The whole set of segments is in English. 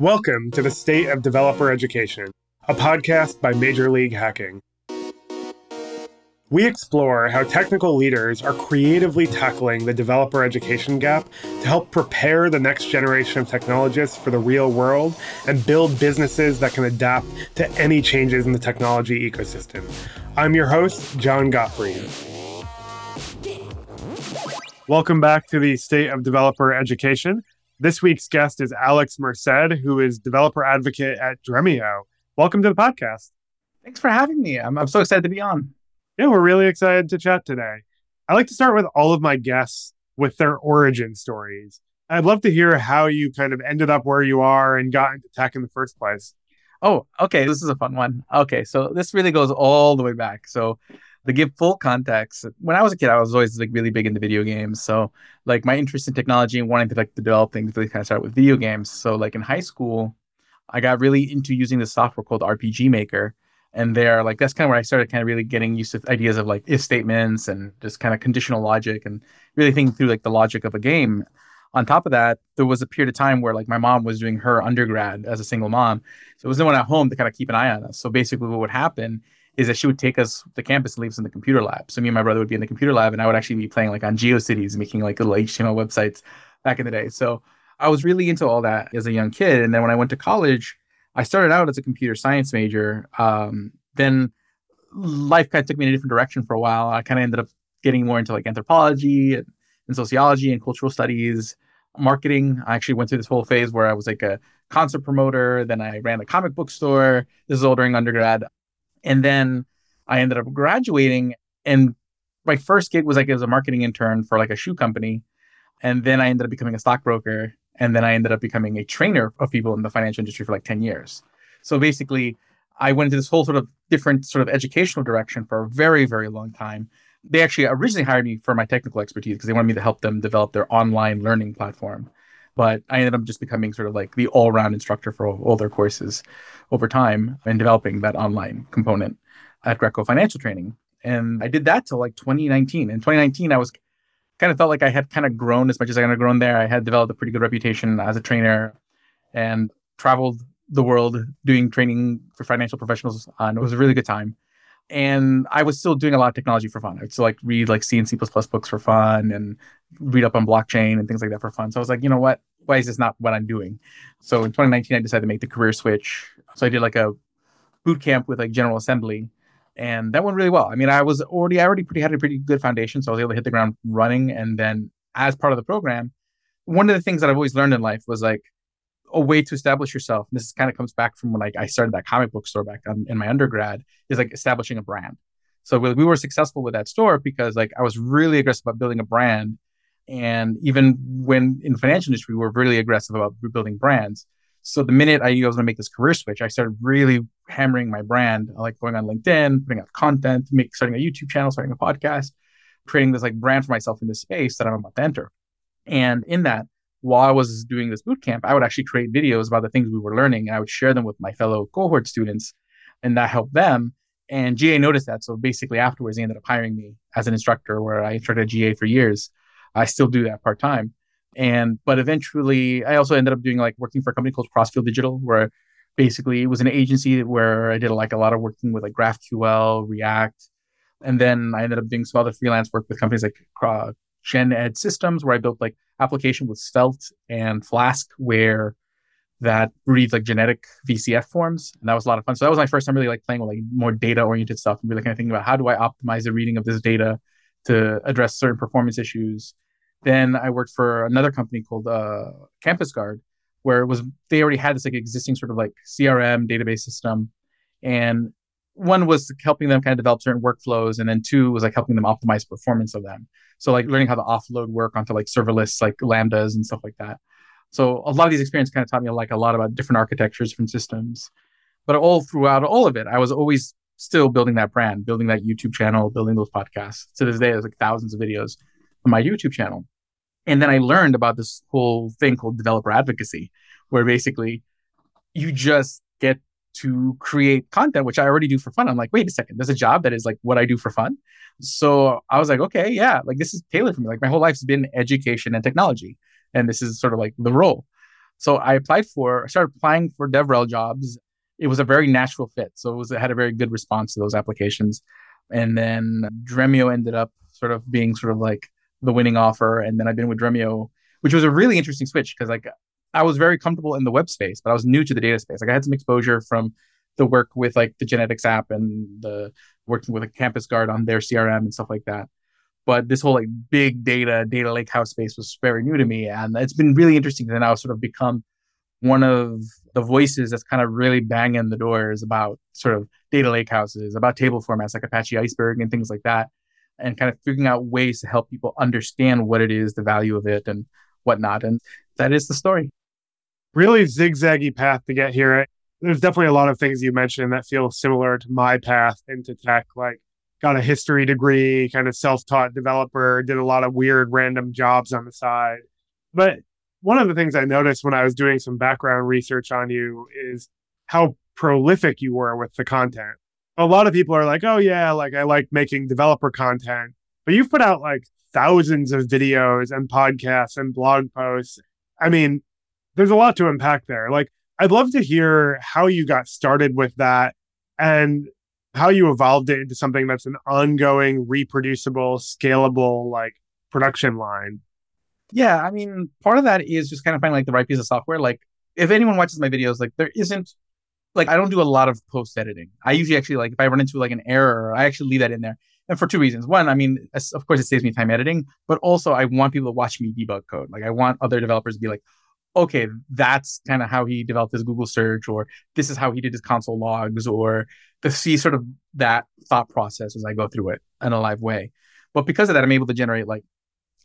Welcome to the State of Developer Education, a podcast by Major League Hacking. We explore how technical leaders are creatively tackling the developer education gap to help prepare the next generation of technologists for the real world and build businesses that can adapt to any changes in the technology ecosystem. I'm your host, Jon Gottfried. Welcome back to the State of Developer Education. This week's guest is Alex Merced, who is developer advocate at Dremio. Welcome to the podcast. Thanks for having me. I'm, I'm so excited to be on. Yeah, we're really excited to chat today. I like to start with all of my guests with their origin stories. I'd love to hear how you kind of ended up where you are and got into tech in the first place. Oh, okay. This is a fun one. Okay. So this really goes all the way back. So to give full context, when I was a kid, I was always like really big into video games. So like my interest in technology and wanting to like develop things really kind of started with video games. So like in high school, I got really into using this software called RPG Maker. And there, like that's kind of where I started kind of really getting used to ideas of like if statements and just kind of conditional logic and really thinking through like the logic of a game. On top of that, there was a period of time where like my mom was doing her undergrad as a single mom. So there was no one at home to kind of keep an eye on us. So basically what would happen is that she would take us to campus and leave us in the computer lab. So me and my brother would be in the computer lab, and I would actually be playing like on GeoCities, making like little HTML websites back in the day. So I was really into all that as a young kid. And then when I went to college, I started out as a computer science major. Um, then life kind of took me in a different direction for a while. I kind of ended up getting more into like anthropology and, and sociology and cultural studies, marketing. I actually went through this whole phase where I was like a concert promoter. Then I ran a comic book store. This is all during undergrad. And then I ended up graduating and my first gig was like as a marketing intern for like a shoe company. And then I ended up becoming a stockbroker. And then I ended up becoming a trainer of people in the financial industry for like 10 years. So basically, I went into this whole sort of different sort of educational direction for a very, very long time. They actually originally hired me for my technical expertise because they wanted me to help them develop their online learning platform. But I ended up just becoming sort of like the all round instructor for all, their courses over time and developing that online component at Greco Financial Training. And I did that till like 2019. In 2019, I was kind of felt like I had kind of grown as much as I had grown there. I had developed a pretty good reputation as a trainer and traveled the world doing training for financial professionals. And it was a really good time. And I was still doing a lot of technology for fun. I'd still like read like C and C books for fun and read up on blockchain and things like that for fun. So I was like, you know what? Why is this not what I'm doing? So in 2019, I decided to make the career switch. So I did like a boot camp with like General Assembly, and that went really well. I mean, I was already I already pretty had a pretty good foundation, so I was able to hit the ground running. And then as part of the program, one of the things that I've always learned in life was like a way to establish yourself. And this kind of comes back from when like I started that comic book store back on, in my undergrad is like establishing a brand. So we, we were successful with that store because like I was really aggressive about building a brand and even when in financial industry, we were really aggressive about building brands. So the minute I knew I was going to make this career switch, I started really hammering my brand, like going on LinkedIn, putting out content, make, starting a YouTube channel, starting a podcast, creating this like brand for myself in this space that I'm about to enter. And in that, while I was doing this boot camp, I would actually create videos about the things we were learning and I would share them with my fellow cohort students and that helped them. And GA noticed that. So basically afterwards, he ended up hiring me as an instructor where I instructed GA for years. I still do that part time. And but eventually, I also ended up doing like working for a company called Crossfield Digital, where basically it was an agency where I did like a lot of working with like GraphQL, React, and then I ended up doing some other freelance work with companies like Gen Ed Systems, where I built like application with Svelte and Flask, where that reads like genetic VCF forms, and that was a lot of fun. So that was my first time really like playing with like more data oriented stuff and really kind of thinking about how do I optimize the reading of this data to address certain performance issues. Then I worked for another company called uh, Campus Guard, where it was they already had this like existing sort of like CRM database system, and one was helping them kind of develop certain workflows, and then two was like helping them optimize performance of them. So like learning how to offload work onto like serverless like lambdas and stuff like that. So a lot of these experiences kind of taught me like a lot about different architectures, different systems. But all throughout all of it, I was always still building that brand, building that YouTube channel, building those podcasts. To this day, there's like thousands of videos on my YouTube channel. And then I learned about this whole thing called developer advocacy, where basically you just get to create content, which I already do for fun. I'm like, wait a second, there's a job that is like what I do for fun. So I was like, okay, yeah, like this is tailored for me. Like my whole life's been education and technology. And this is sort of like the role. So I applied for, I started applying for DevRel jobs. It was a very natural fit. So it, was, it had a very good response to those applications. And then Dremio ended up sort of being sort of like the winning offer. And then I've been with Dremio, which was a really interesting switch because like I was very comfortable in the web space, but I was new to the data space. Like I had some exposure from the work with like the genetics app and the working with a campus guard on their CRM and stuff like that. But this whole like big data, data lake house space was very new to me. And it's been really interesting to now sort of become one of the voices that's kind of really banging the doors about sort of data lake houses, about table formats like Apache Iceberg and things like that, and kind of figuring out ways to help people understand what it is, the value of it, and whatnot. And that is the story. Really zigzaggy path to get here. There's definitely a lot of things you mentioned that feel similar to my path into tech. Like, got a history degree, kind of self taught developer, did a lot of weird random jobs on the side. But one of the things I noticed when I was doing some background research on you is how prolific you were with the content. A lot of people are like, oh, yeah, like I like making developer content, but you've put out like thousands of videos and podcasts and blog posts. I mean, there's a lot to unpack there. Like, I'd love to hear how you got started with that and how you evolved it into something that's an ongoing, reproducible, scalable, like production line. Yeah, I mean, part of that is just kind of finding like the right piece of software. Like, if anyone watches my videos, like there isn't like I don't do a lot of post editing. I usually actually like if I run into like an error, I actually leave that in there. And for two reasons. One, I mean, of course, it saves me time editing, but also I want people to watch me debug code. Like I want other developers to be like, okay, that's kind of how he developed his Google search, or this is how he did his console logs, or to see sort of that thought process as I go through it in a live way. But because of that, I'm able to generate like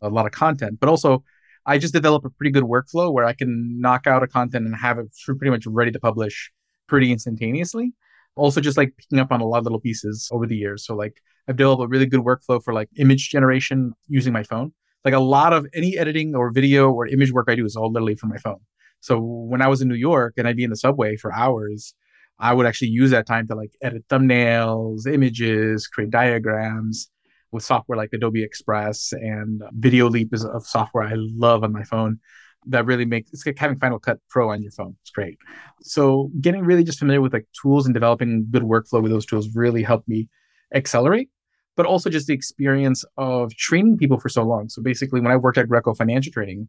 a lot of content, but also I just develop a pretty good workflow where I can knock out a content and have it pretty much ready to publish pretty instantaneously. Also, just like picking up on a lot of little pieces over the years. So, like, I've developed a really good workflow for like image generation using my phone. Like, a lot of any editing or video or image work I do is all literally from my phone. So, when I was in New York and I'd be in the subway for hours, I would actually use that time to like edit thumbnails, images, create diagrams, with software like Adobe Express and Videoleap is of software I love on my phone that really makes it's like having Final Cut Pro on your phone. It's great. So getting really just familiar with like tools and developing good workflow with those tools really helped me accelerate. But also just the experience of training people for so long. So basically, when I worked at Greco Financial Training,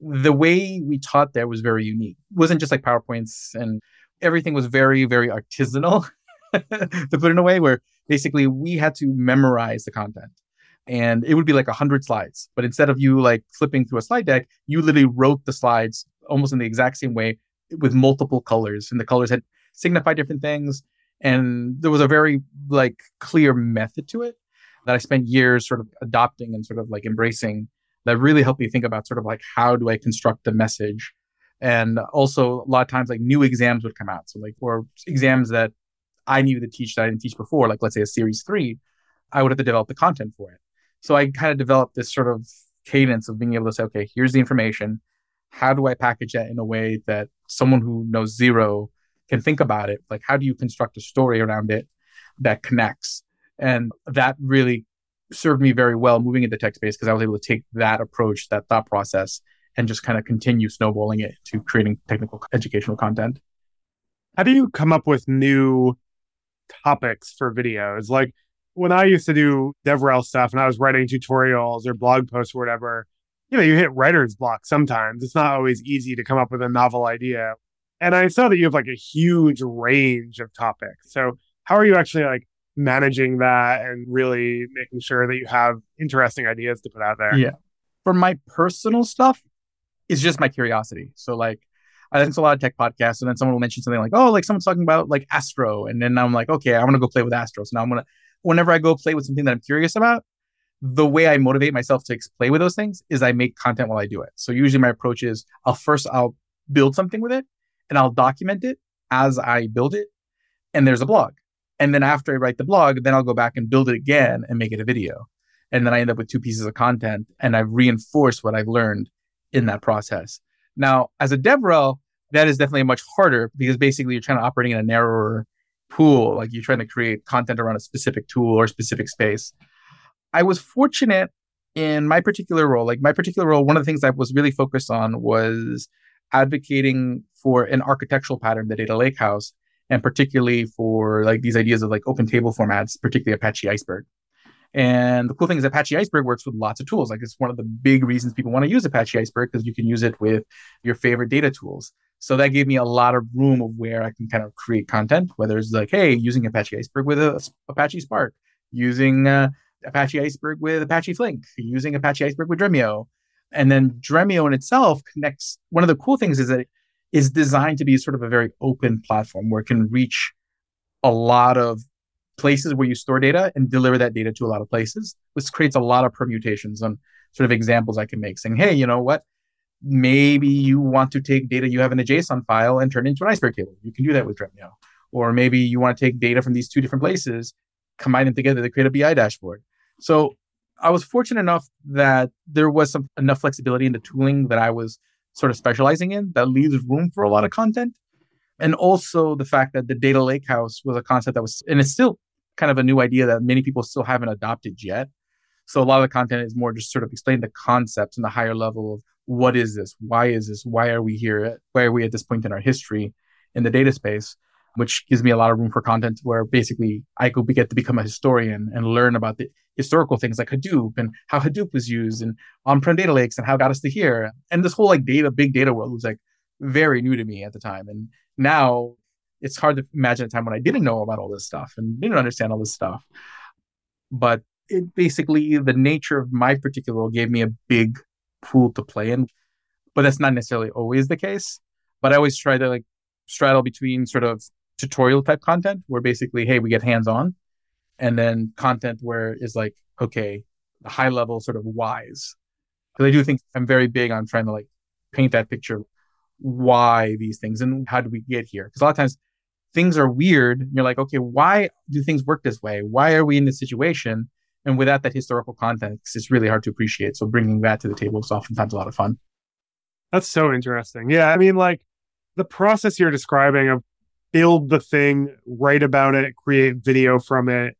the way we taught there was very unique. It wasn't just like PowerPoints and everything was very, very artisanal, to put in a way where basically we had to memorize the content and it would be like 100 slides but instead of you like flipping through a slide deck you literally wrote the slides almost in the exact same way with multiple colors and the colors had signified different things and there was a very like clear method to it that i spent years sort of adopting and sort of like embracing that really helped me think about sort of like how do i construct the message and also a lot of times like new exams would come out so like or exams that I needed to teach that I didn't teach before, like let's say a series three, I would have to develop the content for it. So I kind of developed this sort of cadence of being able to say, okay, here's the information. How do I package that in a way that someone who knows zero can think about it? Like, how do you construct a story around it that connects? And that really served me very well moving into tech space because I was able to take that approach, that thought process, and just kind of continue snowballing it to creating technical educational content. How do you come up with new topics for videos. Like when I used to do DevRel stuff and I was writing tutorials or blog posts or whatever, you know, you hit writer's block sometimes. It's not always easy to come up with a novel idea. And I saw that you have like a huge range of topics. So how are you actually like managing that and really making sure that you have interesting ideas to put out there? Yeah. For my personal stuff, it's just my curiosity. So like I listen to a lot of tech podcasts, and then someone will mention something like, "Oh, like someone's talking about like Astro," and then I'm like, "Okay, I'm gonna go play with Astro." So now I'm gonna, whenever I go play with something that I'm curious about, the way I motivate myself to play with those things is I make content while I do it. So usually my approach is I'll first I'll build something with it, and I'll document it as I build it, and there's a blog, and then after I write the blog, then I'll go back and build it again and make it a video, and then I end up with two pieces of content, and I've reinforced what I've learned in that process. Now, as a DevRel, that is definitely much harder because basically you're trying to operate in a narrower pool. Like you're trying to create content around a specific tool or specific space. I was fortunate in my particular role. Like my particular role, one of the things I was really focused on was advocating for an architectural pattern, the data lakehouse, and particularly for like these ideas of like open table formats, particularly Apache Iceberg. And the cool thing is Apache Iceberg works with lots of tools. Like it's one of the big reasons people want to use Apache Iceberg because you can use it with your favorite data tools. So that gave me a lot of room of where I can kind of create content, whether it's like, hey, using Apache Iceberg with a, Apache Spark, using uh, Apache Iceberg with Apache Flink, using Apache Iceberg with Dremio. And then Dremio in itself connects. One of the cool things is that is designed to be sort of a very open platform where it can reach a lot of places where you store data and deliver that data to a lot of places. This creates a lot of permutations and sort of examples I can make saying, hey, you know what? Maybe you want to take data you have in a JSON file and turn it into an iceberg table. You can do that with Dremio. Or maybe you want to take data from these two different places, combine them together to create a BI dashboard. So I was fortunate enough that there was some enough flexibility in the tooling that I was sort of specializing in that leaves room for a lot of content. And also the fact that the data lakehouse was a concept that was, and it's still kind of a new idea that many people still haven't adopted yet. So a lot of the content is more just sort of explain the concepts and the higher level of what is this? Why is this? Why are we here? Why are we at this point in our history in the data space? Which gives me a lot of room for content where basically I could get to become a historian and learn about the historical things like Hadoop and how Hadoop was used and on-prem data lakes and how it got us to here. And this whole like data, big data world was like very new to me at the time. And now it's hard to imagine a time when I didn't know about all this stuff and didn't understand all this stuff. But it basically the nature of my particular role gave me a big pool to play in. But that's not necessarily always the case. But I always try to like straddle between sort of tutorial type content where basically, hey, we get hands on, and then content where is like, okay, the high level sort of whys. Because I do think I'm very big on trying to like paint that picture why these things and how do we get here? Because a lot of times things are weird. And you're like, okay, why do things work this way? Why are we in this situation? And without that historical context, it's really hard to appreciate. So bringing that to the table is oftentimes a lot of fun. That's so interesting. Yeah. I mean, like the process you're describing of build the thing, write about it, create video from it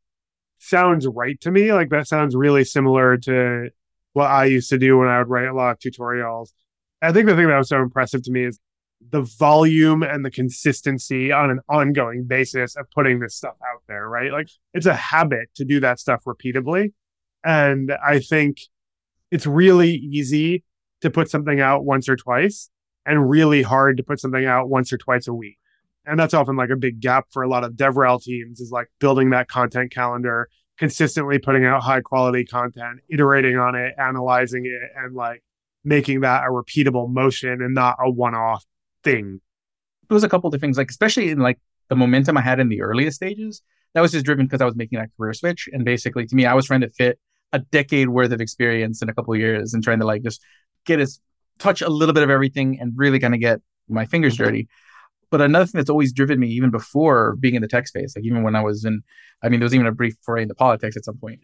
sounds right to me. Like that sounds really similar to what I used to do when I would write a lot of tutorials. I think the thing that was so impressive to me is the volume and the consistency on an ongoing basis of putting this stuff out there, right? Like it's a habit to do that stuff repeatedly. And I think it's really easy to put something out once or twice and really hard to put something out once or twice a week. And that's often like a big gap for a lot of DevRel teams is like building that content calendar, consistently putting out high quality content, iterating on it, analyzing it, and like making that a repeatable motion and not a one off thing? It was a couple of things, like especially in like the momentum I had in the earliest stages. That was just driven because I was making that career switch, and basically to me, I was trying to fit a decade worth of experience in a couple of years, and trying to like just get as touch a little bit of everything and really kind of get my fingers mm-hmm. dirty. But another thing that's always driven me, even before being in the tech space, like even when I was in, I mean, there was even a brief foray into politics at some point,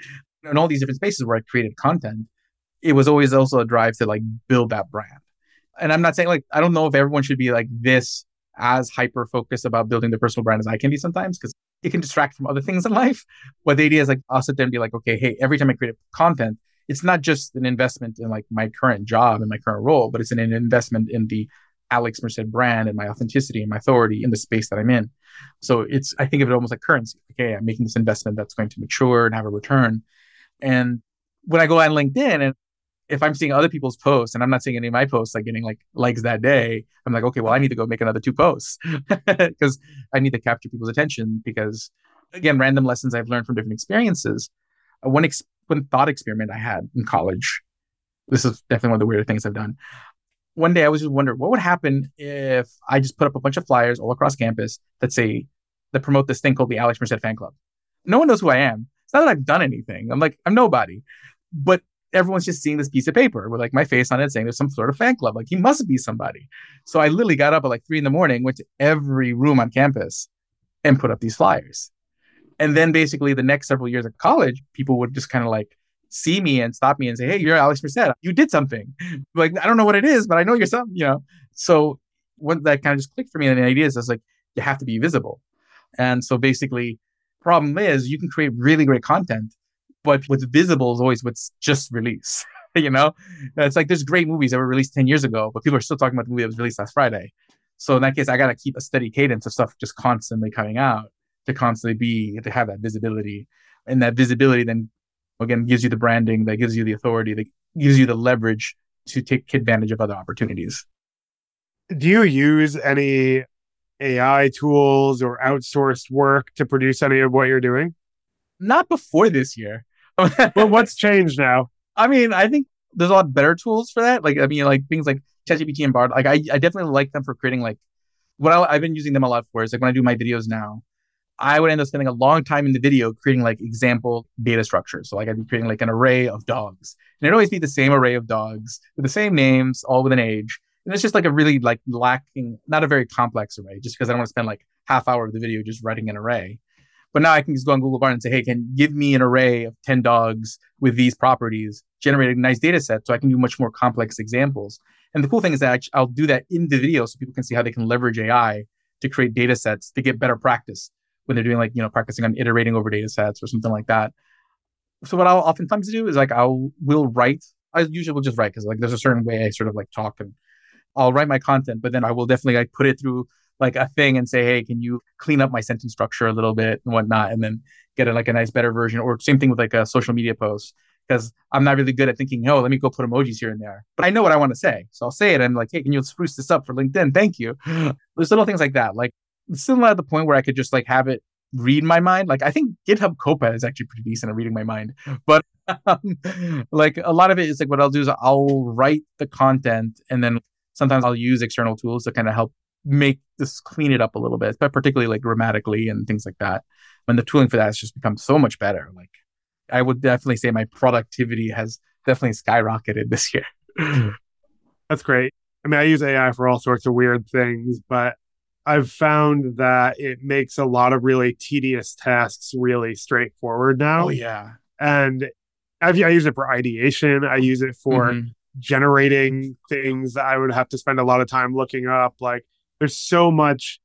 in all these different spaces where I created content. It was always also a drive to like build that brand and I'm not saying like I don't know if everyone should be like this as hyper focused about building their personal brand as I can be sometimes because it can distract from other things in life. But the idea is like I'll sit there and be like, okay, hey, every time I create content, it's not just an investment in like my current job and my current role, but it's an, an investment in the Alex Merced brand and my authenticity and my authority in the space that I'm in. So it's I think of it almost like currency. Okay, I'm making this investment that's going to mature and have a return. And when I go on LinkedIn and if I'm seeing other people's posts and I'm not seeing any of my posts like getting like likes that day, I'm like, okay, well, I need to go make another two posts because I need to capture people's attention. Because again, random lessons I've learned from different experiences. One ex- one thought experiment I had in college. This is definitely one of the weirder things I've done. One day I was just wondering what would happen if I just put up a bunch of flyers all across campus that say that promote this thing called the Alex Merced Fan Club. No one knows who I am. It's not that I've done anything. I'm like I'm nobody, but everyone's just seeing this piece of paper with like my face on it saying there's some sort of fan club. Like he must be somebody. So I literally got up at like three in the morning, went to every room on campus and put up these flyers. And then basically the next several years of college, people would just kind of like see me and stop me and say, Hey, you're Alex Merced. You did something. Like, I don't know what it is, but I know you're something, you know. So when that kind of just clicked for me, and the idea is like, you have to be visible. And so basically, problem is you can create really great content but what's visible is always what's just released. you know, it's like there's great movies that were released 10 years ago, but people are still talking about the movie that was released last Friday. So in that case, I got to keep a steady cadence of stuff just constantly coming out to constantly be, to have that visibility. And that visibility then, again, gives you the branding, that gives you the authority, that gives you the leverage to take advantage of other opportunities. Do you use any AI tools or outsourced work to produce any of what you're doing? Not before this year. well, what's changed now? I mean, I think there's a lot better tools for that. Like, I mean, like things like ChatGPT and Bard. Like, I, I definitely like them for creating like what I, I've been using them a lot for is like when I do my videos now, I would end up spending a long time in the video creating like example data structures. So like I'd be creating like an array of dogs, and it'd always be the same array of dogs with the same names, all with an age. And it's just like a really like lacking, not a very complex array, just because I don't want to spend like half hour of the video just writing an array. But now I can just go on Google Bard and say, hey, can give me an array of 10 dogs with these properties, generate a nice data set so I can do much more complex examples. And the cool thing is that I'll do that in the video so people can see how they can leverage AI to create data sets to get better practice when they're doing like, you know, practicing on iterating over data sets or something like that. So what I'll oftentimes do is like I'll will write. I usually will just write because like there's a certain way I sort of like talk and I'll write my content, but then I will definitely like put it through like a thing and say, hey, can you clean up my sentence structure a little bit and whatnot, and then get a, like a nice better version. Or same thing with like a social media post because I'm not really good at thinking, oh, let me go put emojis here and there. But I know what I want to say, so I'll say it. I'm like, hey, can you spruce this up for LinkedIn? Thank you. There's little things like that. Like still not at the point where I could just like have it read my mind. Like I think GitHub Copilot is actually pretty decent at reading my mind, but um, like a lot of it is like what I'll do is I'll write the content and then sometimes I'll use external tools to kind of help make this clean it up a little bit, but particularly like grammatically and things like that. And the tooling for that has just become so much better. Like I would definitely say my productivity has definitely skyrocketed this year. That's great. I mean, I use AI for all sorts of weird things, but I've found that it makes a lot of really tedious tasks really straightforward now. Oh yeah. And I've, I use it for ideation. I use it for mm-hmm. generating things that I would have to spend a lot of time looking up. Like there's so much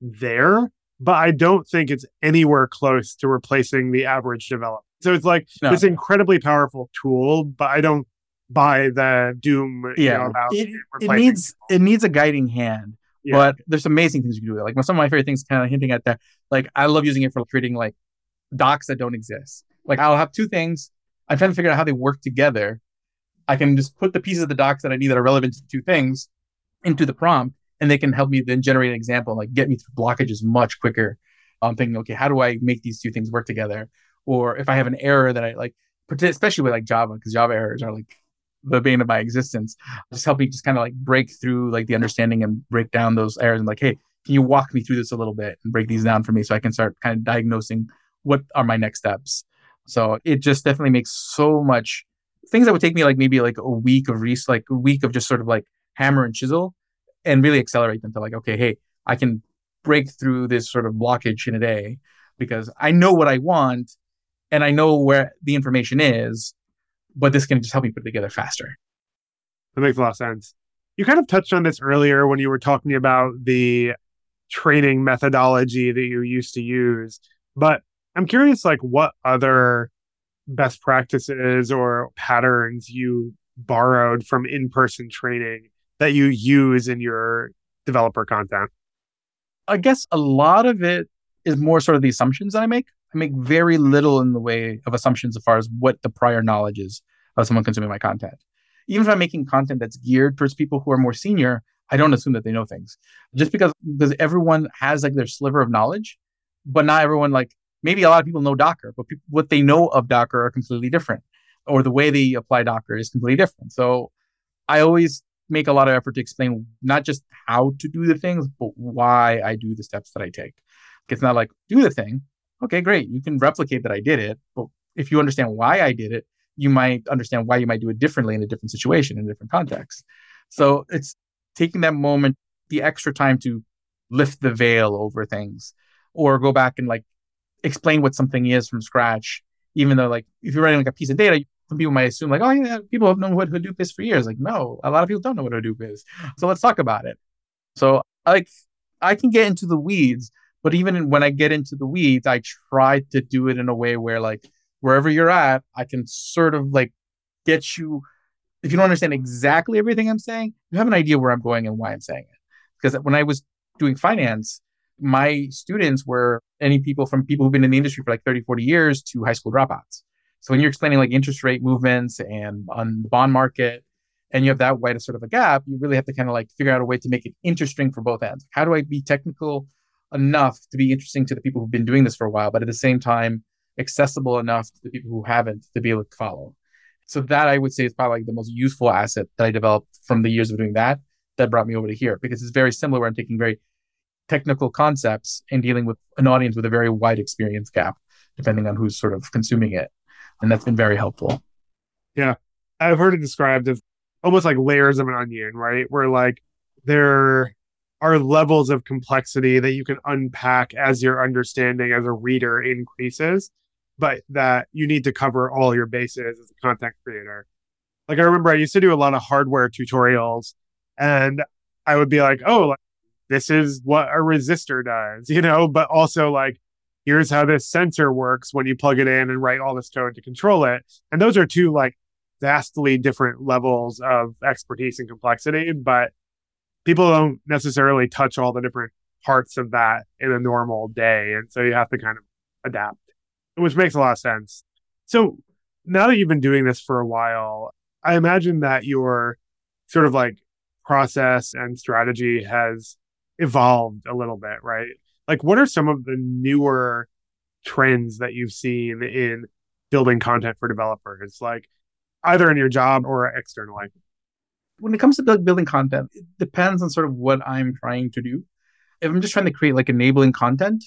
there, but I don't think it's anywhere close to replacing the average developer. So it's like no. this incredibly powerful tool, but I don't buy the doom. Yeah, you know, it, it, needs people. it needs a guiding hand. Yeah. But there's amazing things you can do. With it like some of my favorite things, kind of hinting at that. Like I love using it for creating like docs that don't exist. Like I'll have two things. I'm trying to figure out how they work together. I can just put the pieces of the docs that I need that are relevant to two things into the prompt, and they can help me then generate an example and like get me through blockages much quicker. I'm thinking, okay, how do I make these two things work together? Or if I have an error that I like, especially with like Java, because Java errors are like the bane of my existence. Just help me just kind of like break through like the understanding and break down those errors and like, hey, can you walk me through this a little bit and break these down for me so I can start kind of diagnosing what are my next steps. So it just definitely makes so much things that would take me like maybe like a week of re- like a week of just sort of like hammer and chisel and really accelerate them to like, okay, hey, I can break through this sort of blockage in a day because I know what I want and I know where the information is, but this can just help me put it together faster. That makes a lot of sense. You kind of touched on this earlier when you were talking about the training methodology that you used to use, but I'm curious like what other best practices or patterns you borrowed from in-person training that you use in your developer content? I guess a lot of it is more sort of the assumptions that I make. I make very little in the way of assumptions as far as what the prior knowledge is of someone consuming my content. Even if I'm making content that's geared towards people who are more senior, I don't assume that they know things. Just because because everyone has like their sliver of knowledge, but not everyone like maybe a lot of people know Docker, but people, what they know of Docker are completely different, or the way they apply Docker is completely different. So I always make a lot of effort to explain not just how to do the things, but why I do the steps that I take. It's not like do the thing. Okay, great. You can replicate that I did it. But if you understand why I did it, you might understand why you might do it differently in a different situation, in a different context. So it's taking that moment, the extra time to lift the veil over things or go back and like explain what something is from scratch, even though like if you're writing like a piece of data, some people might assume like, oh yeah, people have known what Hadoop is for years. Like, no, a lot of people don't know what Hadoop is. So let's talk about it. So like I can get into the weeds, but even when I get into the weeds, I try to do it in a way where like wherever you're at, I can sort of like get you if you don't understand exactly everything I'm saying, you have an idea where I'm going and why I'm saying it. Because when I was doing finance, my students were any people from people who've been in the industry for like 30, 40 years to high school dropouts. So when you're explaining like interest rate movements and on the bond market, and you have that wide sort of a gap, you really have to kind of like figure out a way to make it interesting for both ends. How do I be technical enough to be interesting to the people who've been doing this for a while, but at the same time accessible enough to the people who haven't to be able to follow? So that I would say is probably like the most useful asset that I developed from the years of doing that that brought me over to here because it's very similar where I'm taking very technical concepts and dealing with an audience with a very wide experience gap, depending on who's sort of consuming it. And that's been very helpful. Yeah. I've heard it described as almost like layers of an onion, right? Where like there are levels of complexity that you can unpack as your understanding as a reader increases, but that you need to cover all your bases as a content creator. Like I remember I used to do a lot of hardware tutorials and I would be like, oh, like, this is what a resistor does, you know, but also like, here's how this sensor works when you plug it in and write all this code to control it. And those are two like vastly different levels of expertise and complexity, but people don't necessarily touch all the different parts of that in a normal day. And so you have to kind of adapt, which makes a lot of sense. So now that you've been doing this for a while, I imagine that your sort of like process and strategy has evolved a little bit, right? Like, what are some of the newer trends that you've seen in building content for developers? Like, either in your job or externally? When it comes to building content, it depends on sort of what I'm trying to do. If I'm just trying to create like enabling content,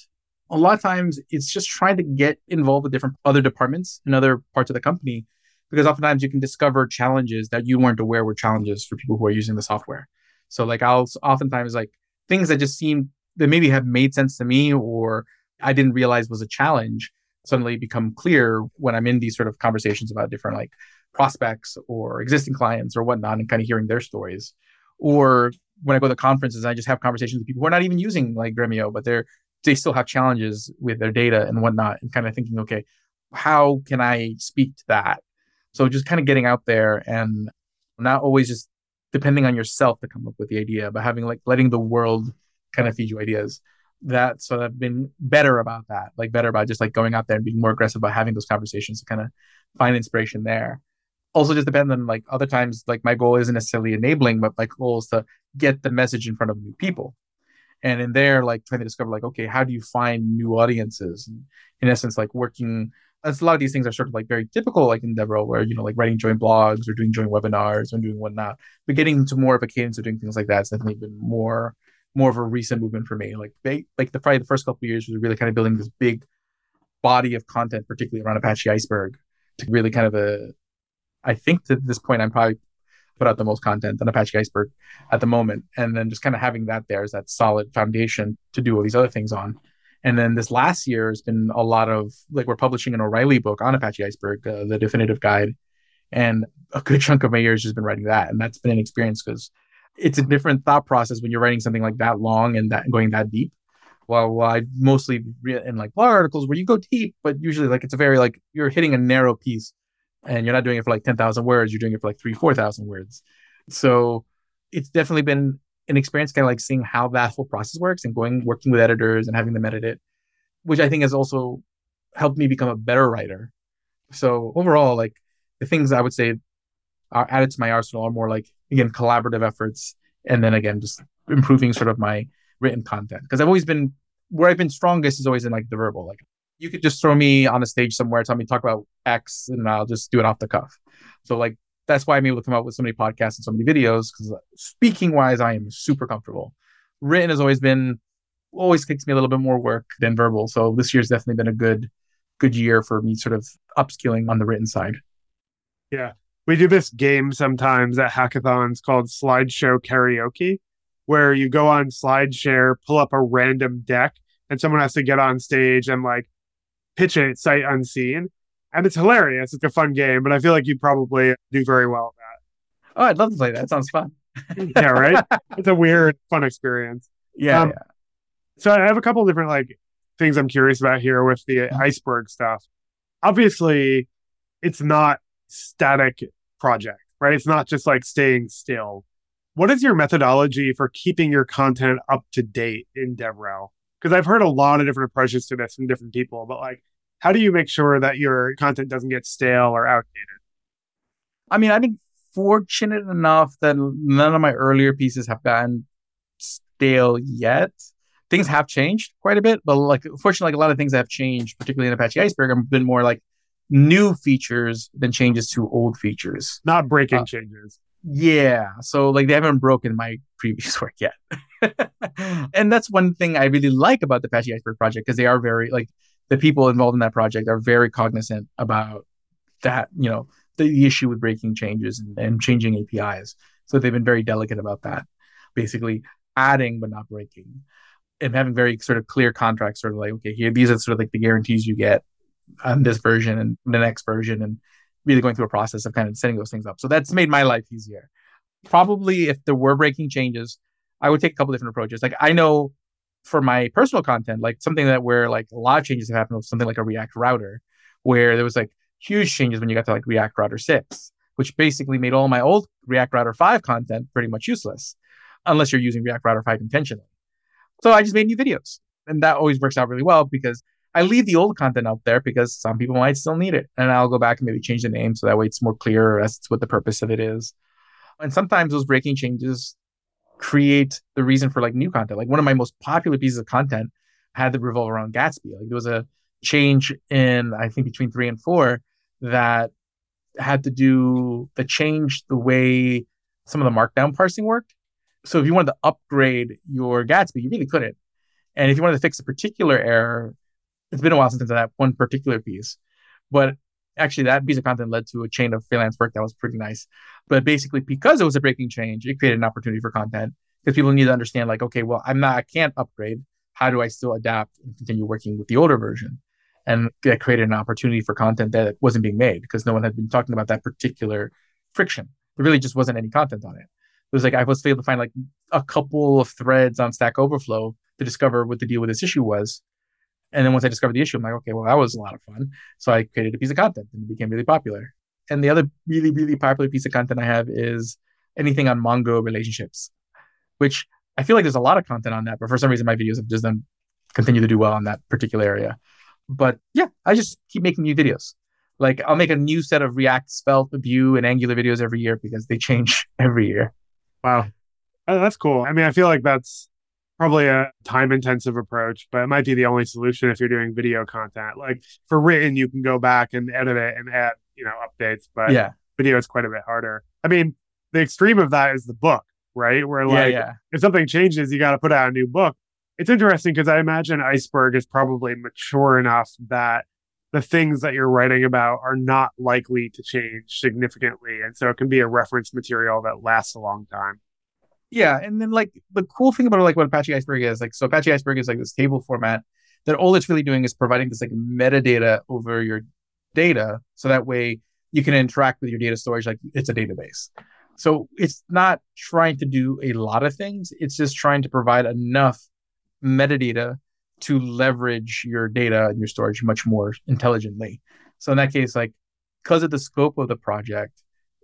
a lot of times it's just trying to get involved with different other departments and other parts of the company because oftentimes you can discover challenges that you weren't aware were challenges for people who are using the software. So like I'll oftentimes like things that just seem that maybe have made sense to me or I didn't realize was a challenge suddenly become clear when I'm in these sort of conversations about different like prospects or existing clients or whatnot and kind of hearing their stories. Or when I go to conferences, I just have conversations with people who are not even using like Dremio, but they're they still have challenges with their data and whatnot, and kind of thinking, okay, how can I speak to that? So just kind of getting out there and not always just depending on yourself to come up with the idea, but having like letting the world kind of feed you ideas. That so I've been better about that, like better about just like going out there and being more aggressive about having those conversations to kind of find inspiration there also just depends on like other times like my goal isn't necessarily enabling but my goal is to get the message in front of new people. And in there like trying to discover like okay how do you find new audiences? And in essence like working as a lot of these things are sort of like very typical like in DevRel where you know like writing joint blogs or doing joint webinars or doing whatnot. But getting into more of a cadence of doing things like that's definitely been more more of a recent movement for me. Like they like the probably the first couple years was really kind of building this big body of content particularly around apache iceberg to really kind of a uh, I think at this point I'm probably put out the most content on Apache Iceberg at the moment. And then just kind of having that there is that solid foundation to do all these other things on. And then this last year has been a lot of like we're publishing an O'Reilly book on Apache Iceberg, uh, the definitive guide. And a good chunk of my years has been writing that. And that's been an experience because it's a different thought process when you're writing something like that long and that going that deep. Well, I mostly in like blog articles where you go deep, but usually like it's a very like you're hitting a narrow piece and you're not doing it for like 10,000 words, you're doing it for like three, 4,000 words. So it's definitely been an experience kind of like seeing how that whole process works and going, working with editors and having them edit it, which I think has also helped me become a better writer. So overall, like the things I would say are added to my arsenal are more like, again, collaborative efforts. And then again, just improving sort of my written content. Cause I've always been, where I've been strongest is always in like the verbal. Like you could just throw me on a stage somewhere, tell me talk about X, and I'll just do it off the cuff. So like that's why I'm able to come out with so many podcasts and so many videos because uh, speaking wise, I am super comfortable. Written has always been always takes me a little bit more work than verbal. So this year's definitely been a good good year for me sort of upskilling on the written side. Yeah. We do this game sometimes at hackathons called slideshow karaoke, where you go on SlideShare, pull up a random deck, and someone has to get on stage and like pitch it sight unseen. And it's hilarious. It's a fun game, but I feel like you'd probably do very well at that. Oh, I'd love to play that. Sounds fun. yeah, right? It's a weird, fun experience. Yeah, um, yeah. So I have a couple different like things I'm curious about here with the mm-hmm. iceberg stuff. Obviously, it's not static project, right? It's not just like staying still. What is your methodology for keeping your content up to date in DevRel? Because I've heard a lot of different approaches to this from different people, but like, how do you make sure that your content doesn't get stale or outdated? I mean, I've been fortunate enough that none of my earlier pieces have gotten stale yet. Things have changed quite a bit, but like fortunately, like a lot of things have changed, particularly in Apache Iceberg, I've been more like new features than changes to old features. Not breaking uh, changes. Yeah. So like they haven't broken my previous work yet. and that's one thing I really like about the Apache Iceberg project because they are very like the people involved in that project are very cognizant about that, you know, the, issue with breaking changes and, and changing APIs. So they've been very delicate about that, basically adding but not breaking. And having very sort of clear contracts, sort of like, okay, here, these are sort of like the guarantees you get on this version and the next version, and really going through a process of kind of setting those things up. So that's made my life easier. Probably if there were breaking changes, I would take a couple different approaches. Like I know for my personal content, like something that where like a lot of changes have happened with something like a React router, where there was like huge changes when you got to like React Router 6, which basically made all my old React Router 5 content pretty much useless, unless you're using React Router 5 intentionally. So I just made new videos. And that always works out really well because I leave the old content out there because some people might still need it. And I'll go back and maybe change the name so that way it's more clear as to what the purpose of it is. And sometimes those breaking changes create the reason for like new content. Like one of my most popular pieces of content had to revolve around Gatsby. Like there was a change in, I think, between three and four that had to do that changed the way some of the markdown parsing worked. So if you wanted to upgrade your Gatsby, you really couldn't. And if you wanted to fix a particular error, it's been a while since that one particular piece. But actually that piece of content led to a chain of freelance work that was pretty nice. But basically because it was a breaking change, it created an opportunity for content because people need to understand like, okay, well, I'm not I can't upgrade. How do I still adapt and continue working with the older version? and that created an opportunity for content that wasn't being made because no one had been talking about that particular friction. There really just wasn't any content on it. It was like I was able to find like a couple of threads on Stack Overflow to discover what the deal with this issue was. And then once I discovered the issue, I'm like, okay, well, that was a lot of fun. So I created a piece of content and it became really popular. And the other really, really popular piece of content I have is anything on Mongo relationships, which I feel like there's a lot of content on that, but for some reason my videos have just done continue to do well on that particular area. But yeah, I just keep making new videos. Like I'll make a new set of React, Svelte, Vue, and Angular videos every year because they change every year. Wow, oh, that's cool. I mean, I feel like that's probably a time intensive approach, but it might be the only solution if you're doing video content. Like for written, you can go back and edit it and add, you know, updates, but yeah, video is quite a bit harder. I mean, the extreme of that is the book, right? Where like yeah, yeah. if something changes, you got to put out a new book it's interesting because I imagine Iceberg is probably mature enough that the things that you're writing about are not likely to change significantly. And so it can be a reference material that lasts a long time. Yeah. And then like the cool thing about like what Apache Iceberg is, like so Apache Iceberg is like this table format that all it's really doing is providing this like metadata over your data. So that way you can interact with your data storage like it's a database. So it's not trying to do a lot of things. It's just trying to provide enough metadata to leverage your data and your storage much more intelligently. So in that case, like because of the scope of the project,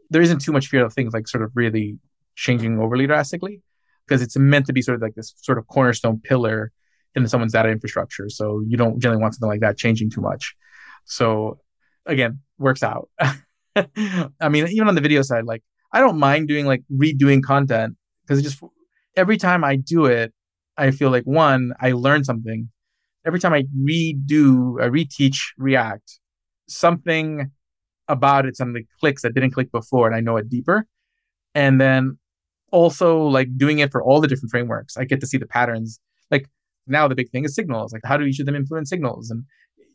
there isn't too much fear of things like sort of really changing overly drastically because it's meant to be sort of like this sort of cornerstone pillar in someone's data infrastructure. So you don't generally want something like that changing too much. So again, works out. I mean, even on the video side, like I don't mind doing like redoing content because just every time I do it, I feel like one, I learn something. Every time I redo, I reteach React, something about it, something clicks that didn't click before, and I know it deeper. And then also like doing it for all the different frameworks, I get to see the patterns. Like now the big thing is signals. Like how do each of them influence signals? And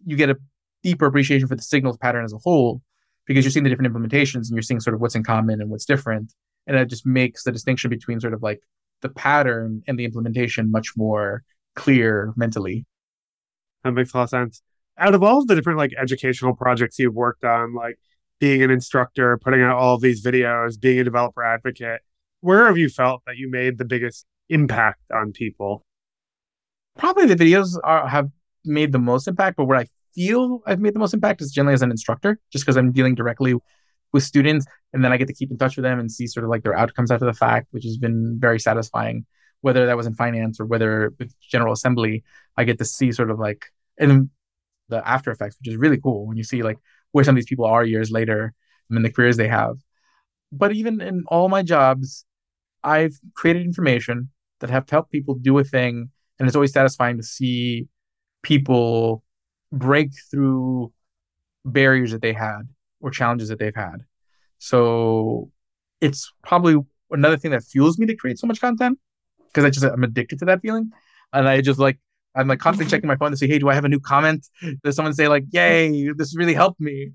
you get a deeper appreciation for the signals pattern as a whole because you're seeing the different implementations and you're seeing sort of what's in common and what's different. And it just makes the distinction between sort of like the pattern and the implementation much more clear mentally. That makes a lot of sense. Out of all of the different like educational projects you've worked on, like being an instructor, putting out all of these videos, being a developer advocate, where have you felt that you made the biggest impact on people? Probably the videos are, have made the most impact, but where I feel I've made the most impact is generally as an instructor, just because I'm dealing directly with students, and then I get to keep in touch with them and see sort of like their outcomes after the fact, which has been very satisfying. Whether that was in finance or whether with General Assembly, I get to see sort of like and the after effects, which is really cool when you see like where some of these people are years later and the careers they have. But even in all my jobs, I've created information that have helped people do a thing, and it's always satisfying to see people break through barriers that they had or challenges that they've had. So it's probably another thing that fuels me to create so much content because I just I'm addicted to that feeling, and I just like I'm like constantly checking my phone to see, hey, do I have a new comment? Does someone say like, yay, this really helped me?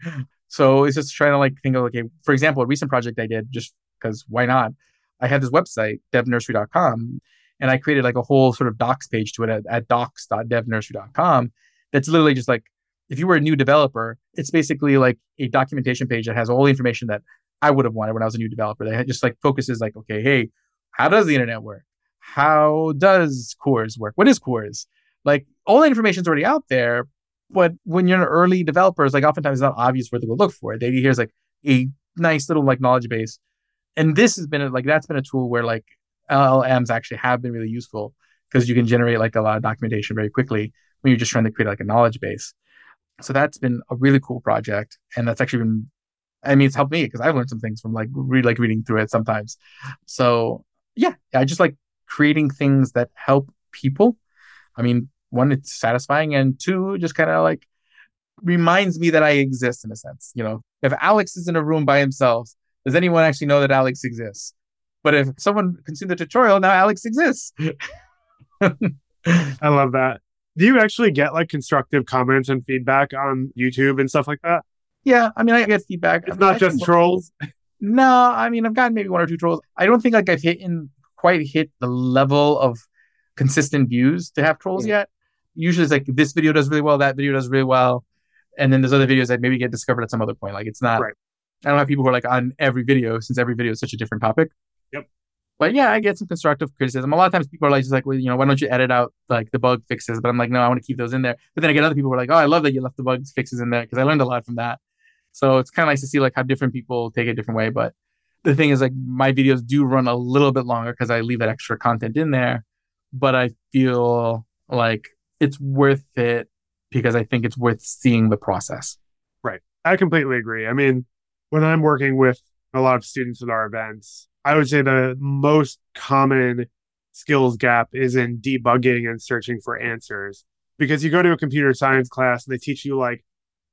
So it's just trying to like think of okay, for example, a recent project I did just because why not? I had this website, devnursery.com, and I created like a whole sort of docs page to it at, at docs.devnursery.com. That's literally just like if you were a new developer, it's basically like a documentation page that has all the information that I would have wanted when I was a new developer. That just like focuses like, okay, hey, how does the internet work? How does CORS work? What is CORS? Like all the information is already out there, but when you're an early developer, it's like oftentimes it's not obvious where to go look for it. They here's like a nice little like knowledge base. And this has been like that's been a tool where like LLMs actually have been really useful because you can generate like a lot of documentation very quickly when you're just trying to create like a knowledge base. So that's been a really cool project. And that's actually been I mean, it's helped me because I've learned some things from like read like reading through it sometimes. So yeah, I just like creating things that help people. I mean, one, it's satisfying, and two, just kind of like reminds me that I exist in a sense. You know, if Alex is in a room by himself, does anyone actually know that Alex exists? But if someone consumed the tutorial, now Alex exists. I love that. Do you actually get like constructive comments and feedback on YouTube and stuff like that? Yeah, I mean, I get feedback. It's not just trolls. No, I mean, I've gotten maybe one or two trolls. I don't think like I've hit in quite hit the level of consistent views to have trolls yeah. yet. Usually, it's like this video does really well, that video does really well, and then there's other videos that maybe get discovered at some other point. Like it's not. Right. I don't have people who are like on every video since every video is such a different topic. Yep. But yeah, I get some constructive criticism. A lot of times people are like, just like, well, you know, why don't you edit out like the bug fixes? But I'm like, no, I want to keep those in there. But then I get other people who are like, oh, I love that you left the bug fixes in there because I learned a lot from that. So it's kind of nice to see like how different people take it a different way. But the thing is like my videos do run a little bit longer because I leave that extra content in there. But I feel like it's worth it because I think it's worth seeing the process. Right. I completely agree. I mean, when I'm working with a lot of students at our events, I would say the most common skills gap is in debugging and searching for answers. Because you go to a computer science class and they teach you like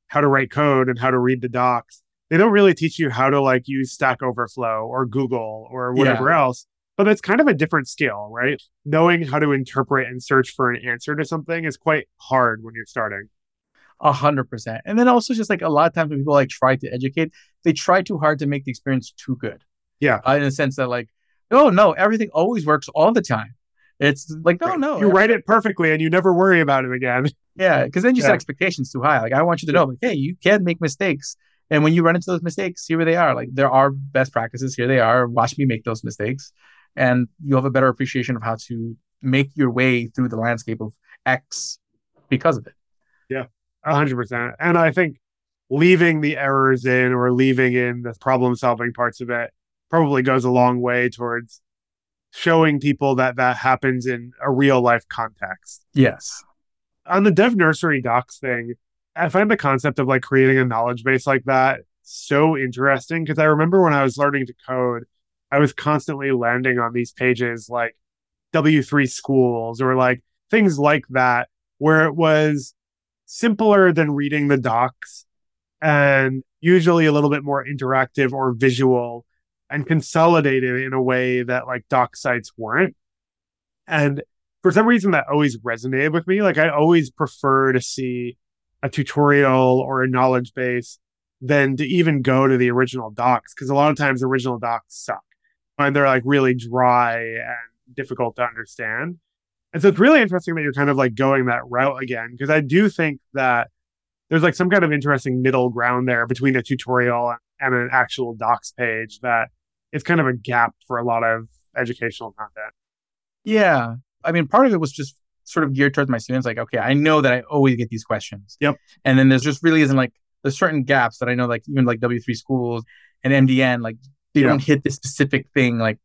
how to write code and how to read the docs. They don't really teach you how to like use Stack Overflow or Google or whatever yeah. else. But it's kind of a different skill, right? Knowing how to interpret and search for an answer to something is quite hard when you're starting. A hundred percent. And then also just like a lot of times when people like try to educate, they try too hard to make the experience too good. Yeah. Uh, in the sense that like, oh no, everything always works all the time. It's like, no, no. You write it perfectly and you never worry about it again. Yeah, because then you yeah. set expectations too high. Like I want you to know, like, hey, you can make mistakes. And when you run into those mistakes, here they are. Like there are best practices. Here they are. Watch me make those mistakes, and you'll have a better appreciation of how to make your way through the landscape of X because of it. Hundred percent. And I think leaving the errors in or leaving in the problem solving parts of it probably goes a long way towards showing people that that happens in a real life context. Yes on the dev nursery docs thing, I find the concept of like creating a knowledge base like that so interesting because I remember when I was learning to code, I was constantly landing on these pages like W3 schools or like things like that, where it was simpler than reading the docs and usually a little bit more interactive or visual and consolidated in a way that like doc sites weren't. And for some reason that always resonated with me. Like I always prefer to see a tutorial or a knowledge base than to even go to the original docs because a lot of times original docs suck and they're like really dry and difficult to understand. And so it's really interesting that you're kind of like going that route again because I do think that there's like some kind of interesting middle ground there between a tutorial and an actual docs page that it's kind of a gap for a lot of educational content. Yeah. I mean, part of it was just sort of geared towards my students. Like, okay, I know that I always get these questions. Yep. And then there's just really isn't like there's certain gaps that I know, like even like W3 schools and MDN, like they Yeah. don't hit this specific thing like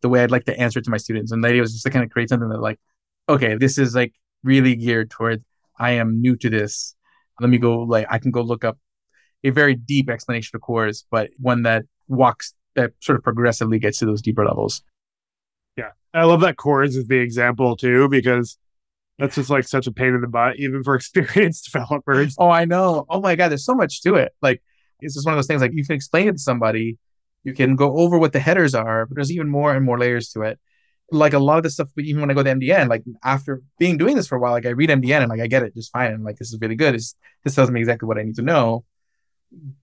the way I'd like to answer it to my students. And the idea was just to kind of create something that like, okay, this is like really geared towards I am new to this. Let me go like I can go look up a very deep explanation of CORS, but one that walks that sort of progressively gets to those deeper levels. Yeah. I love that CORS is the example too, because that's just like such a pain in the butt, even for experienced developers. Oh, I know. Oh my God, there's so much to it. Like it's just one of those things like you can explain it to somebody, you can go over what the headers are, but there's even more and more layers to it. Like a lot of the stuff, even when I go to MDN, like after being doing this for a while, like I read MDN and like I get it just fine. And like this is really good. It's, this tells me exactly what I need to know.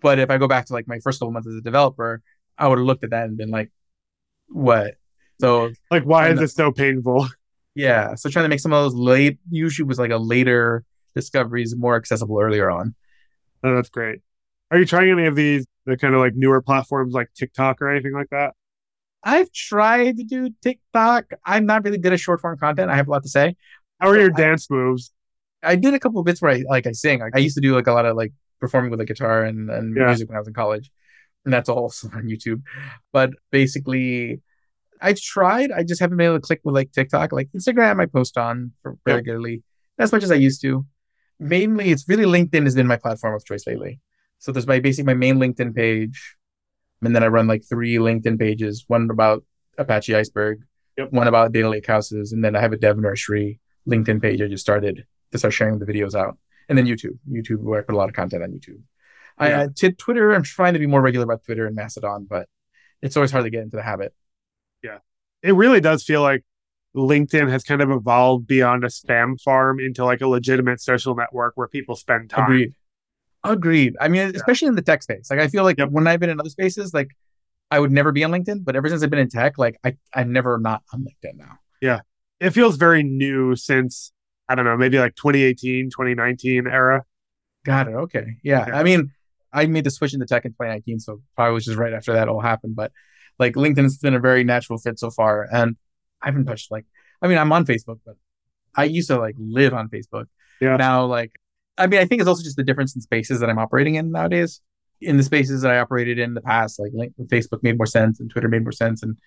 But if I go back to like my first couple months as a developer, I would have looked at that and been like, what? So Like, why is this so painful? yeah. So trying to make some of those late YouTube was like a later discoveries more accessible earlier on. Oh, that's great. Are you trying any of these, the kind of like newer platforms like TikTok or anything like that? I've tried to do TikTok. I'm not really good at short form content. I have a lot to say. How are your I- dance moves? I did a couple of bits where I like I sing. Like, I used to do like a lot of like performing with a guitar and, and Yeah. music when I was in college. And that's also on YouTube. But basically I've tried. I just haven't been able to click with like TikTok. Like Instagram I post on regularly. Not as much as I used to. Mainly it's really LinkedIn has been my platform of choice lately. So there's my basically my main LinkedIn page. And then I run like three LinkedIn pages, one about Apache Iceberg, Yep. one about data lake houses, and then I have a dev nursery LinkedIn page I just started to start sharing the videos out. And then YouTube, YouTube, where I put a lot of content on YouTube. I Yeah. uh, to Twitter, I'm trying to be more regular about Twitter and Mastodon, but it's always hard to get into the habit. Yeah. It really does feel like LinkedIn has kind of evolved beyond a spam farm into like a legitimate social network where people spend time. Agreed. Agreed. I mean, especially in the tech space. Like I feel like Yep. when I've been in other spaces, like I would never be on LinkedIn, but ever since I've been in tech, like I, I'm never not on LinkedIn now. Yeah. It feels very new since, I don't know, maybe like 2018, 2019 era. Got it. Okay. Yeah. Yeah. I mean, I made the switch into tech in 2019, so probably was just right after that all happened. But like LinkedIn's been a very natural fit so far, and I haven't touched like. I mean, I'm on Facebook, but I used to like live on Facebook. Yeah. Now, like, I mean, I think it's also just the difference in spaces that I'm operating in nowadays. In the spaces that I operated in the past, like Facebook made more sense, and Twitter made more sense, and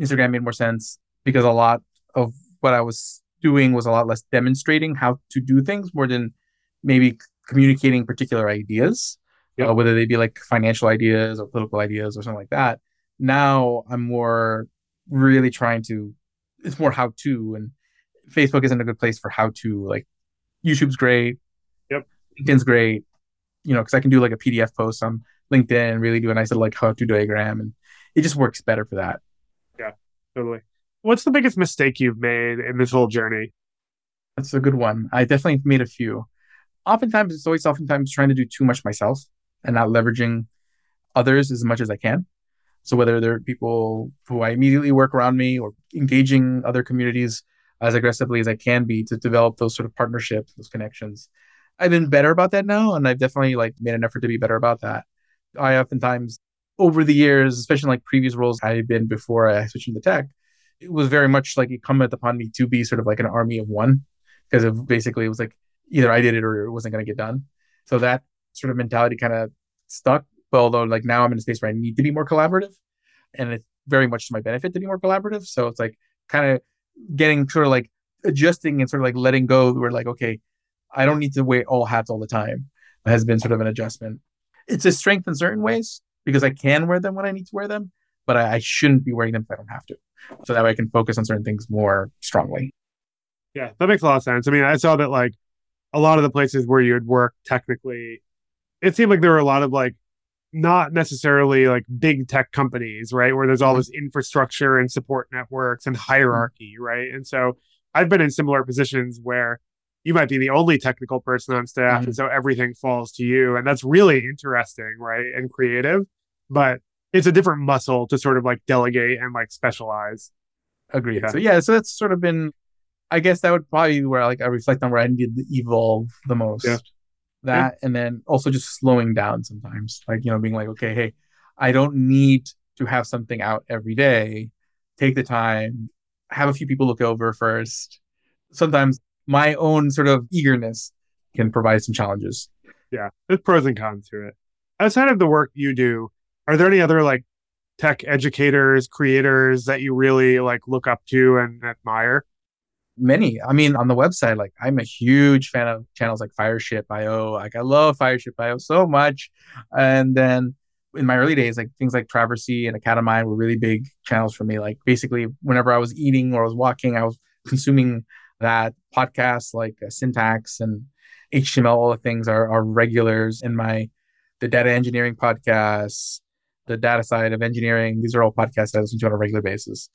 Instagram made more sense because a lot of what I was doing was a lot less demonstrating how to do things more than maybe communicating particular ideas, Yep. uh, whether they be like financial ideas or political ideas or something like that. Now I'm more really trying to, it's more how to, and Facebook isn't a good place for how to. Like YouTube's great. LinkedIn's great, you know, because I can do like a PDF post on LinkedIn, really do a nice little like how to diagram, and it just works better for that. Yeah, totally. What's the biggest mistake you've made in this whole journey? That's a good one. I definitely made a few. Oftentimes, it's always oftentimes trying to do too much myself and not leveraging others as much as I can. So whether they're people who I immediately work around me or engaging other communities as aggressively as I can be to develop those sort of partnerships, those connections. I've been better about that now, and I've definitely like made an effort to be better about that. I oftentimes over the years, especially like previous roles I've been before I switched into tech, it was very much like incumbent upon me to be sort of like an army of one because of basically it was like either I did it or it wasn't going to get done. So that sort of mentality kind of stuck. But although like now I'm in a space where I need to be more collaborative, and it's very much to my benefit to be more collaborative. So it's like kind of getting sort of like adjusting and sort of like letting go. We're like, okay, I don't need to wear all hats all the time. Has been sort of an adjustment. It's a strength in certain ways because I can wear them when I need to wear them, but I, I shouldn't be wearing them if I don't have to. So that way I can focus on certain things more strongly. Yeah, that makes a lot of sense. I mean, I saw that like a lot of the places where you would work technically, it seemed like there were a lot of like not necessarily like big tech companies, right? Where there's all mm-hmm. this infrastructure and support networks and mm-hmm. hierarchy, right? And so I've been in similar positions where you might be the only technical person on staff, Mhm. and so everything falls to you. And that's really interesting, right? And creative. But it's a different muscle to sort of like delegate and like specialize. Agreed. Yeah. So yeah, so that's sort of been I guess that would probably be where like I reflect on where I needed to evolve the most. Yeah. That and then also just slowing down sometimes. Like, you know, being like, okay, hey, I don't need to have something out every day. Take the time, have a few people look over first. Sometimes my own sort of eagerness can provide some challenges. Yeah, there's pros and cons to it. Outside of the work you do, are there any other like tech educators, creators that you really like look up to and admire? Many. I mean, on the website, like I'm a huge fan of channels like Fireship.io. Like I love Fireship.io so much. And then in my early days, like things like Traversy and Academind were really big channels for me. Like basically, whenever I was eating or I was walking, I was consuming that podcasts like uh, Syntax and HTML. All the things are, are regulars in my the data engineering podcasts, the data side of engineering. These are all podcasts I listen to on a regular basis.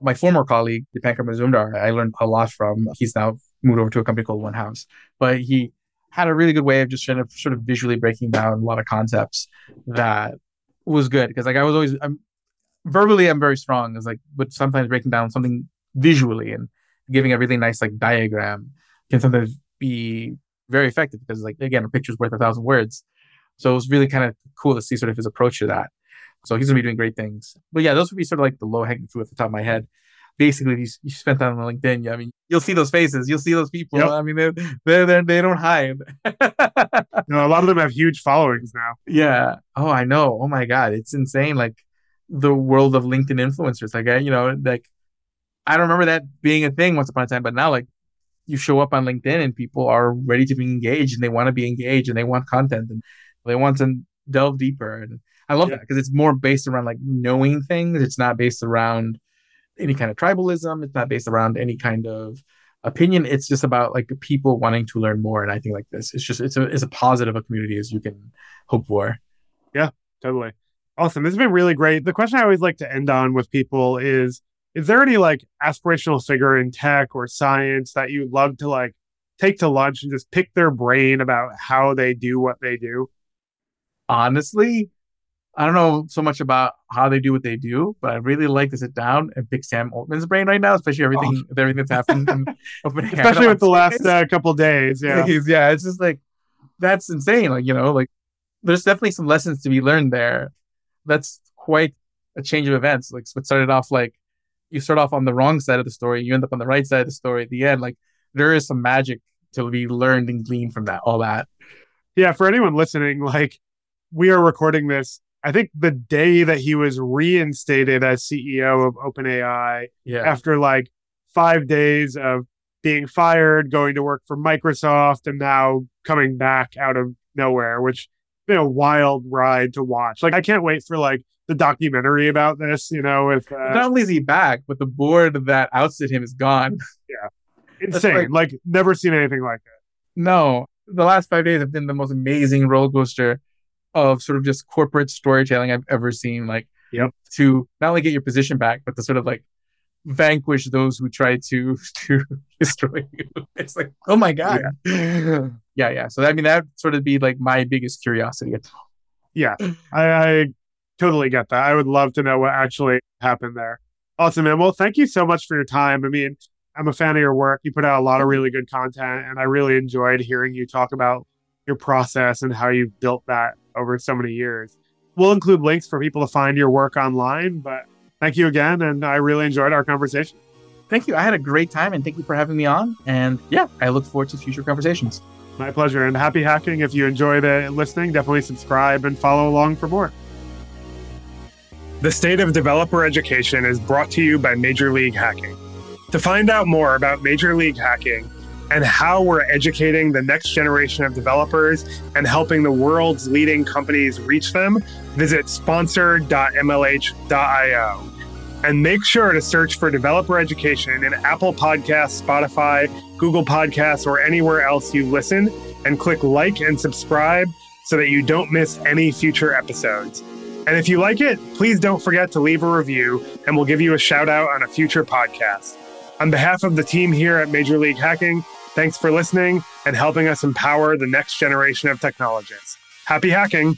My former colleague, Dipankar Mazumdar, I learned a lot from. He's now moved over to a company called Onehouse, but he had a really good way of just trying to sort of visually breaking down a lot of concepts that was good because like I was always I'm verbally I'm very strong. It's like but sometimes breaking down something visually and giving a really nice like diagram can sometimes be very effective because like again a picture's worth a thousand words. So it was really kind of cool to see sort of his approach to that. So he's gonna be doing great things. But yeah, those would be sort of like the low hanging fruit at the top of my head basically you, you spent time on LinkedIn. I mean, you'll see those faces, you'll see those people. Yep. I mean, they're, they're, they're, they don't hide. no, a lot of them have huge followings now. Yeah. Oh, I know. Oh my God. It's insane. Like the world of LinkedIn influencers. Like, I, you know, like I don't remember that being a thing once upon a time, but now like you show up on LinkedIn and people are ready to be engaged and they want to be engaged and they want content and they want to delve deeper. And I love yeah. that because it's more based around like knowing things. It's not based around any kind of tribalism. It's not based around any kind of opinion. It's just about like people wanting to learn more. And I think like this, it's just it's a it's a positive a community as you can hope for. Yeah, totally. Awesome. This has been really great. The question I always like to end on with people is is there any like aspirational figure in tech or science that you'd love to like take to lunch and just pick their brain about how they do what they do? Honestly, I don't know so much about how they do what they do, but I really like to sit down and pick Sam Altman's brain right now, especially everything oh. with everything that's happened. especially with the last uh, couple days. Yeah, yeah, it's just like that's insane. Like you know, like there's definitely some lessons to be learned there. That's quite a change of events. Like what started off like you start off on the wrong side of the story, you end up on the right side of the story at the end. Like there is some magic to be learned and gleaned from that. All that. Yeah, for anyone listening, like we are recording this I think the day that he was reinstated as CEO of OpenAI yeah. after like five days of being fired, going to work for Microsoft, and now coming back out of nowhere, which been a wild ride to watch. Like I can't wait for like the documentary about this. You know, with uh, not only is he back, but the board that ousted him is gone. Yeah, insane. Like, like never seen anything like it. No, the last five days have been the most amazing roller coaster of sort of just corporate storytelling I've ever seen. Like, yep. to not only get your position back, but to sort of like vanquish those who try to to destroy you. It's like, oh my god. Yeah. yeah, yeah. So I mean, that sort of be like my biggest curiosity. Yeah, I, I totally get that. I would love to know what actually happened there. Awesome, man. Well, thank you so much for your time. I mean, I'm a fan of your work. You put out a lot of really good content, and I really enjoyed hearing you talk about your process and how you've built that over so many years. We'll include links for people to find your work online, but thank you again. And I really enjoyed our conversation. Thank you. I had a great time and thank you for having me on. And yeah, I look forward to future conversations. My pleasure. And happy hacking. If you enjoyed the listening, definitely subscribe and follow along for more. The State of Developer Education is brought to you by Major League Hacking. To find out more about Major League Hacking, and how we're educating the next generation of developers and helping the world's leading companies reach them, visit sponsor.mlh.io. And make sure to search for developer education in Apple Podcasts, Spotify, Google Podcasts, or anywhere else you listen, and click like and subscribe so that you don't miss any future episodes. And if you like it, please don't forget to leave a review, and we'll give you a shout out on a future podcast. On behalf of the team here at Major League Hacking, Thanks for listening and helping us empower the next generation of technologists. Happy hacking!